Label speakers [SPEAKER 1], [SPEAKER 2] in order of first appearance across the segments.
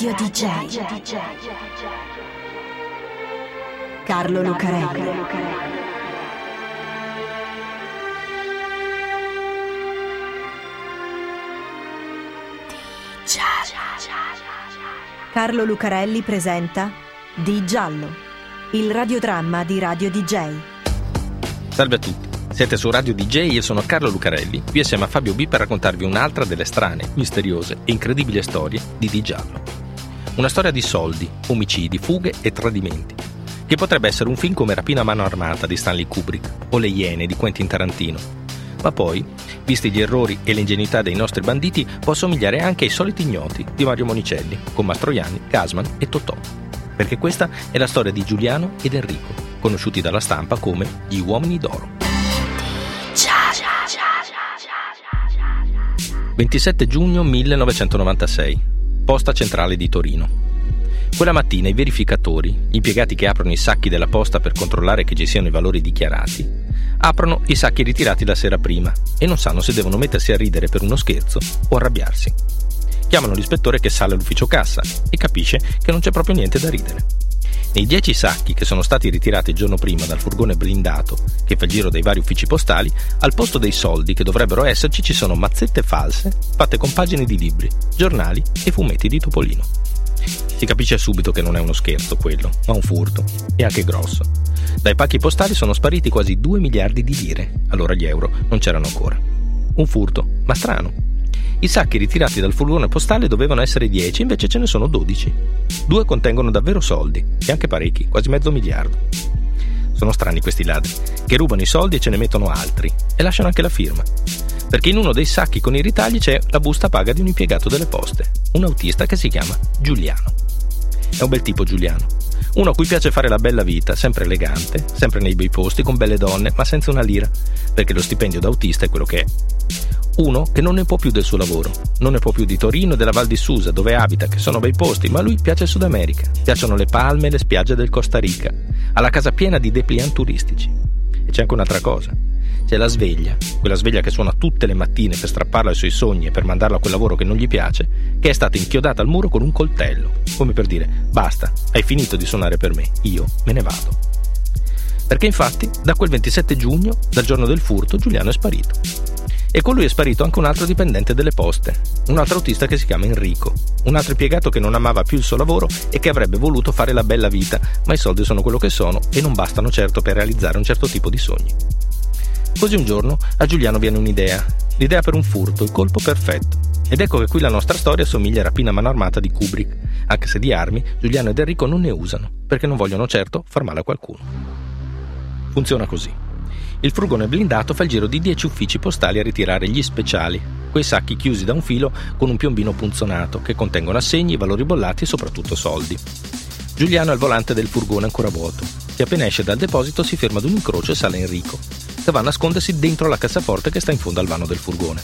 [SPEAKER 1] Radio DJ. Carlo Lucarelli. Carlo Lucarelli presenta Di Giallo, il radiodramma di Radio DJ.
[SPEAKER 2] Salve a tutti, siete su Radio DJ e io sono Carlo Lucarelli, qui assieme a Fabio B per raccontarvi un'altra delle strane, misteriose e incredibili storie di Di Giallo. Una storia di soldi, omicidi, fughe e tradimenti, che potrebbe essere un film come Rapina a mano armata di Stanley Kubrick o Le Iene di Quentin Tarantino. Ma poi, visti gli errori e l'ingenuità dei nostri banditi, può somigliare anche ai soliti ignoti di Mario Monicelli, con Mastroianni, Gasman e Totò. Perché questa è la storia di Giuliano ed Enrico, conosciuti dalla stampa come gli uomini d'oro. 27 giugno 1996, Posta Centrale di Torino. Quella mattina i verificatori, gli impiegati che aprono i sacchi della posta per controllare che ci siano i valori dichiarati, aprono i sacchi ritirati la sera prima e non sanno se devono mettersi a ridere per uno scherzo o arrabbiarsi. Chiamano l'ispettore che sale all'ufficio cassa e capisce che non c'è proprio niente da ridere. Nei dieci sacchi che sono stati ritirati il giorno prima dal furgone blindato, che fa il giro dei vari uffici postali, al posto dei soldi che dovrebbero esserci ci sono mazzette false fatte con pagine di libri, giornali e fumetti di Topolino. Si capisce subito che non è uno scherzo quello, ma un furto, e anche grosso. Dai pacchi postali sono spariti quasi 2 miliardi di lire, allora gli euro non c'erano ancora. Un furto, ma strano, i sacchi ritirati dal furgone postale dovevano essere 10, invece ce ne sono 12. Due contengono davvero soldi, e anche parecchi, quasi mezzo miliardo. Sono strani questi ladri, che rubano i soldi e ce ne mettono altri, e lasciano anche la firma. Perché in uno dei sacchi con i ritagli c'è la busta paga di un impiegato delle poste, un autista che si chiama Giuliano. È un bel tipo Giuliano. Uno a cui piace fare la bella vita, sempre elegante, sempre nei bei posti, con belle donne, ma senza una lira, perché lo stipendio d'autista è quello che è. Uno che non ne può più del suo lavoro, non ne può più di Torino e della Val di Susa, dove abita, che sono bei posti, ma a lui piace il Sud America, piacciono le palme e le spiagge del Costa Rica, ha la casa piena di dépliant turistici. E c'è anche un'altra cosa, c'è la sveglia, quella sveglia che suona tutte le mattine per strapparla ai suoi sogni e per mandarlo a quel lavoro che non gli piace, che è stata inchiodata al muro con un coltello, come per dire basta, hai finito di suonare per me, io me ne vado. Perché infatti, da quel 27 giugno, dal giorno del furto, Giuliano è sparito e con lui è sparito anche un altro dipendente delle poste, un altro autista che si chiama Enrico, un altro impiegato che non amava più il suo lavoro e che avrebbe voluto fare la bella vita, ma i soldi sono quello che sono e non bastano certo per realizzare un certo tipo di sogni. Così un giorno a Giuliano viene un'idea, l'idea per un furto, il colpo perfetto. Ed ecco che qui la nostra storia somiglia a Rapina mano armata di Kubrick, anche se di armi Giuliano ed Enrico non ne usano, perché non vogliono certo far male a qualcuno. Funziona così. Il furgone blindato fa il giro di 10 uffici postali a ritirare gli speciali, quei sacchi chiusi da un filo con un piombino punzonato che contengono assegni, valori bollati e soprattutto soldi. Giuliano è al volante del furgone ancora vuoto e appena esce dal deposito si ferma ad un incrocio e sale Enrico, che va a nascondersi dentro la cassaforte che sta in fondo al vano del furgone.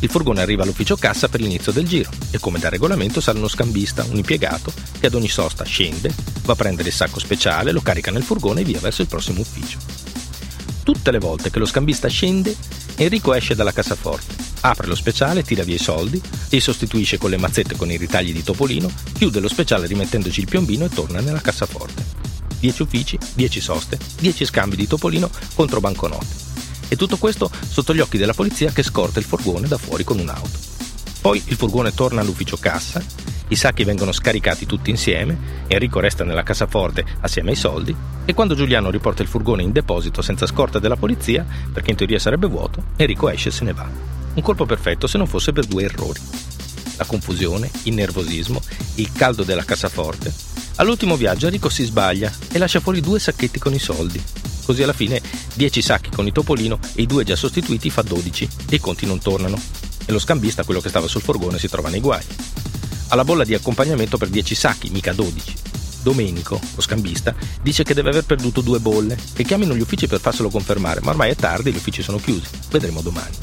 [SPEAKER 2] Il furgone arriva all'ufficio cassa per l'inizio del giro e come da regolamento sale uno scambista, un impiegato, che ad ogni sosta scende, va a prendere il sacco speciale, lo carica nel furgone e via verso il prossimo ufficio. Tutte le volte che lo scambista scende, Enrico esce dalla cassaforte, apre lo speciale, tira via i soldi, li sostituisce con le mazzette con i ritagli di Topolino, chiude lo speciale rimettendoci il piombino e torna nella cassaforte. 10 uffici, 10 soste, 10 scambi di Topolino contro banconote. E tutto questo sotto gli occhi della polizia che scorta il furgone da fuori con un'auto. Poi il furgone torna all'ufficio cassa i sacchi vengono scaricati tutti insieme, Enrico resta nella cassaforte assieme ai soldi e quando Giuliano riporta il furgone in deposito senza scorta della polizia, perché in teoria sarebbe vuoto, Enrico esce e se ne va. Un colpo perfetto se non fosse per due errori. La confusione, il nervosismo, il caldo della cassaforte. All'ultimo viaggio Enrico si sbaglia e lascia fuori due sacchetti con i soldi. Così alla fine 10 sacchi con il topolino e i due già sostituiti fa 12 e i conti non tornano. E lo scambista, quello che stava sul furgone, si trova nei guai ha la bolla di accompagnamento per 10 sacchi, mica 12. Domenico, lo scambista, dice che deve aver perduto due bolle, che chiamino gli uffici per farselo confermare, ma ormai è tardi e gli uffici sono chiusi. Vedremo domani.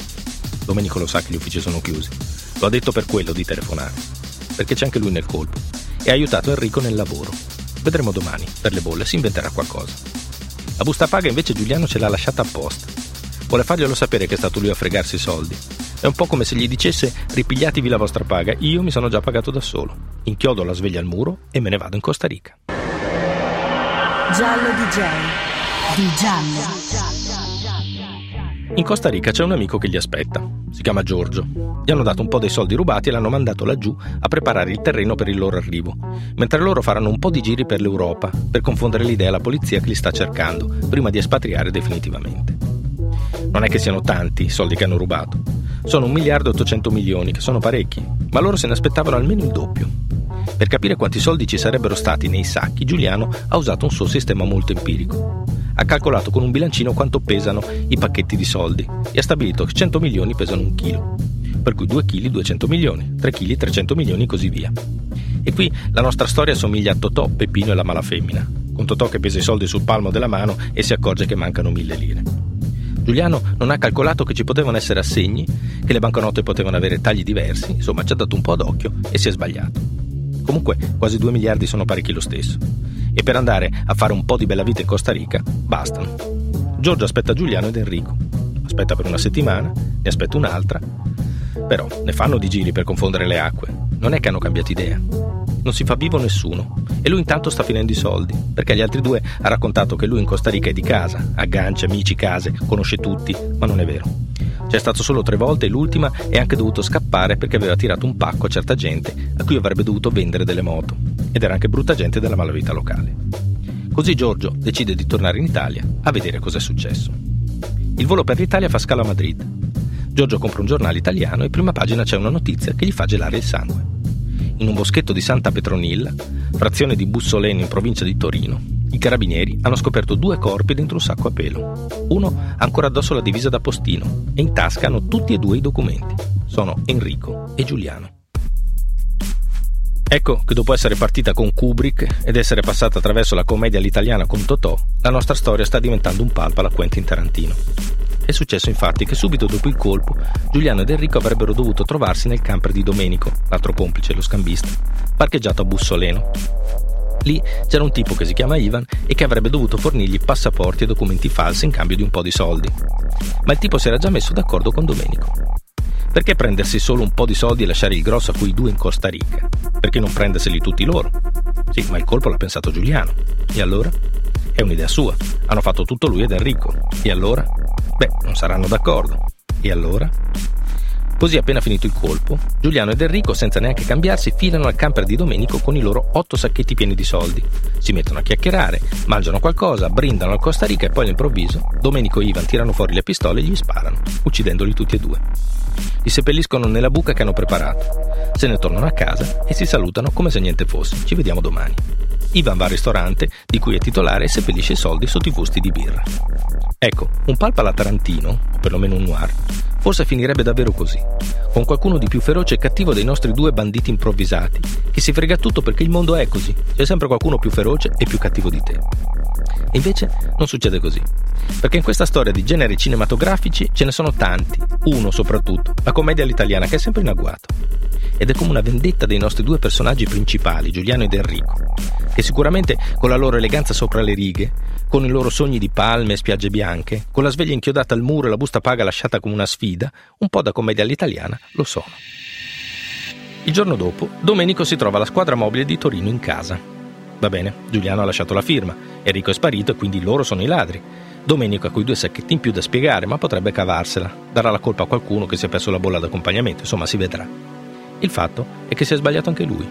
[SPEAKER 2] Domenico lo sa che gli uffici sono chiusi. Lo ha detto per quello di telefonare, perché c'è anche lui nel colpo. E ha aiutato Enrico nel lavoro. Vedremo domani, per le bolle si inventerà qualcosa. La busta paga invece Giuliano ce l'ha lasciata apposta. Vuole farglielo sapere che è stato lui a fregarsi i soldi. È un po' come se gli dicesse ripigliatevi la vostra paga, io mi sono già pagato da solo. Inchiodo la sveglia al muro e me ne vado in Costa Rica.
[SPEAKER 1] Giallo DJ. Di Giallo.
[SPEAKER 2] In Costa Rica c'è un amico che li aspetta. Si chiama Giorgio. Gli hanno dato un po' dei soldi rubati e l'hanno mandato laggiù a preparare il terreno per il loro arrivo, mentre loro faranno un po' di giri per l'Europa per confondere l'idea alla polizia che li sta cercando, prima di espatriare definitivamente. Non è che siano tanti i soldi che hanno rubato. Sono un miliardo e 800 milioni, che sono parecchi, ma loro se ne aspettavano almeno il doppio. Per capire quanti soldi ci sarebbero stati nei sacchi, Giuliano ha usato un suo sistema molto empirico ha calcolato con un bilancino quanto pesano i pacchetti di soldi e ha stabilito che 100 milioni pesano un chilo, per cui 2 kg 200 milioni, 3 kg 300 milioni e così via. E qui la nostra storia somiglia a Totò, Peppino e la mala femmina, con Totò che pesa i soldi sul palmo della mano e si accorge che mancano mille lire. Giuliano non ha calcolato che ci potevano essere assegni, che le banconote potevano avere tagli diversi, insomma ci ha dato un po' d'occhio e si è sbagliato. Comunque quasi 2 miliardi sono parecchi lo stesso e per andare a fare un po' di bella vita in Costa Rica bastano. Giorgio aspetta Giuliano ed Enrico. Aspetta per una settimana, ne aspetta un'altra. Però ne fanno di giri per confondere le acque. Non è che hanno cambiato idea. Non si fa vivo nessuno. E lui intanto sta finendo i soldi, perché agli altri due ha raccontato che lui in Costa Rica è di casa, aggancia amici, case, conosce tutti, ma non è vero. C'è stato solo tre volte e l'ultima è anche dovuto scappare perché aveva tirato un pacco a certa gente a cui avrebbe dovuto vendere delle moto ed era anche brutta gente della malavita locale. Così Giorgio decide di tornare in Italia a vedere cosa è successo. Il volo per l'Italia fa scala a Madrid. Giorgio compra un giornale italiano e prima pagina c'è una notizia che gli fa gelare il sangue. In un boschetto di Santa Petronilla, frazione di Bussoleno in provincia di Torino, i carabinieri hanno scoperto due corpi dentro un sacco a pelo. Uno ha ancora addosso la divisa da postino e in tasca hanno tutti e due i documenti. Sono Enrico e Giuliano. Ecco che dopo essere partita con Kubrick ed essere passata attraverso la commedia all'italiana con Totò, la nostra storia sta diventando un palpa alla Quentin Tarantino. È successo infatti che subito dopo il colpo Giuliano ed Enrico avrebbero dovuto trovarsi nel camper di Domenico, l'altro complice, lo scambista, parcheggiato a Bussoleno. Lì c'era un tipo che si chiama Ivan e che avrebbe dovuto fornirgli passaporti e documenti falsi in cambio di un po' di soldi. Ma il tipo si era già messo d'accordo con Domenico. Perché prendersi solo un po' di soldi e lasciare il grosso a quei due in Costa Rica? Perché non prenderseli tutti loro? Sì, ma il colpo l'ha pensato Giuliano. E allora? È un'idea sua. Hanno fatto tutto lui ed Enrico. E allora? Beh, non saranno d'accordo. E allora? Così appena finito il colpo, Giuliano ed Enrico, senza neanche cambiarsi, filano al camper di Domenico con i loro otto sacchetti pieni di soldi. Si mettono a chiacchierare, mangiano qualcosa, brindano al Costa Rica e poi all'improvviso Domenico e Ivan tirano fuori le pistole e gli sparano, uccidendoli tutti e due. Li seppelliscono nella buca che hanno preparato. Se ne tornano a casa e si salutano come se niente fosse. Ci vediamo domani. Ivan va al ristorante, di cui è titolare, e seppellisce i soldi sotto i fusti di birra. Ecco, un palpa alla Tarantino, o perlomeno un noir, forse finirebbe davvero così, con qualcuno di più feroce e cattivo dei nostri due banditi improvvisati, che si frega tutto perché il mondo è così, c'è sempre qualcuno più feroce e più cattivo di te. E invece non succede così, perché in questa storia di generi cinematografici ce ne sono tanti, uno soprattutto, la commedia all'italiana che è sempre in agguato. Ed è come una vendetta dei nostri due personaggi principali, Giuliano ed Enrico, che sicuramente con la loro eleganza sopra le righe, con i loro sogni di palme e spiagge bianche, con la sveglia inchiodata al muro e la busta paga lasciata come una sfida, un po' da commedia all'italiana lo sono. Il giorno dopo, Domenico si trova la squadra mobile di Torino in casa. Va bene, Giuliano ha lasciato la firma, Enrico è sparito e quindi loro sono i ladri. Domenico ha quei due sacchetti in più da spiegare, ma potrebbe cavarsela. Darà la colpa a qualcuno che si è perso la bolla d'accompagnamento, insomma si vedrà. Il fatto è che si è sbagliato anche lui.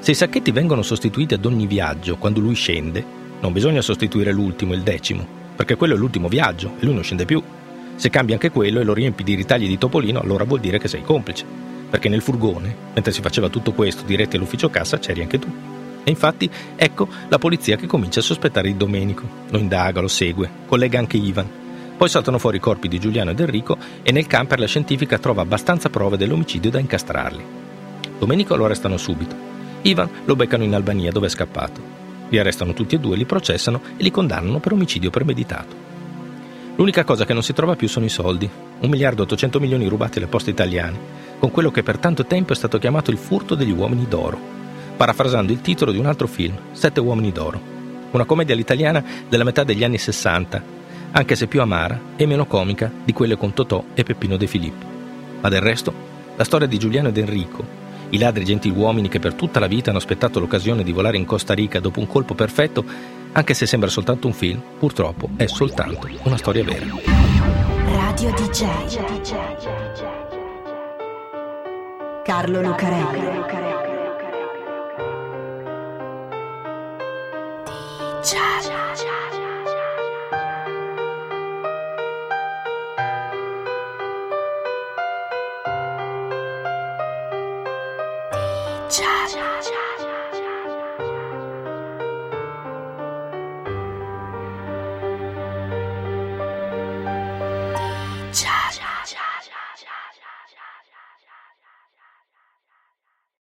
[SPEAKER 2] Se i sacchetti vengono sostituiti ad ogni viaggio quando lui scende, non bisogna sostituire l'ultimo, il decimo, perché quello è l'ultimo viaggio e lui non scende più. Se cambi anche quello e lo riempi di ritagli di topolino, allora vuol dire che sei complice. Perché nel furgone, mentre si faceva tutto questo diretti all'ufficio cassa, c'eri anche tu. E infatti, ecco la polizia che comincia a sospettare di Domenico. Lo indaga, lo segue, collega anche Ivan. Poi saltano fuori i corpi di Giuliano ed Enrico e nel camper la scientifica trova abbastanza prove dell'omicidio da incastrarli. Domenico lo arrestano subito. Ivan lo beccano in Albania dove è scappato. Li arrestano tutti e due, li processano e li condannano per omicidio premeditato. L'unica cosa che non si trova più sono i soldi, 1 miliardo e 800 milioni rubati alle poste italiane, con quello che per tanto tempo è stato chiamato il furto degli uomini d'oro parafrasando il titolo di un altro film, Sette uomini d'oro, una commedia all'italiana della metà degli anni 60, anche se più amara e meno comica di quelle con Totò e Peppino De Filippi. Ma del resto, la storia di Giuliano ed Enrico, i ladri gentiluomini che per tutta la vita hanno aspettato l'occasione di volare in Costa Rica dopo un colpo perfetto, anche se sembra soltanto un film, purtroppo è soltanto una storia vera.
[SPEAKER 1] Radio DJ. Carlo Lucarelli. DJ. chat.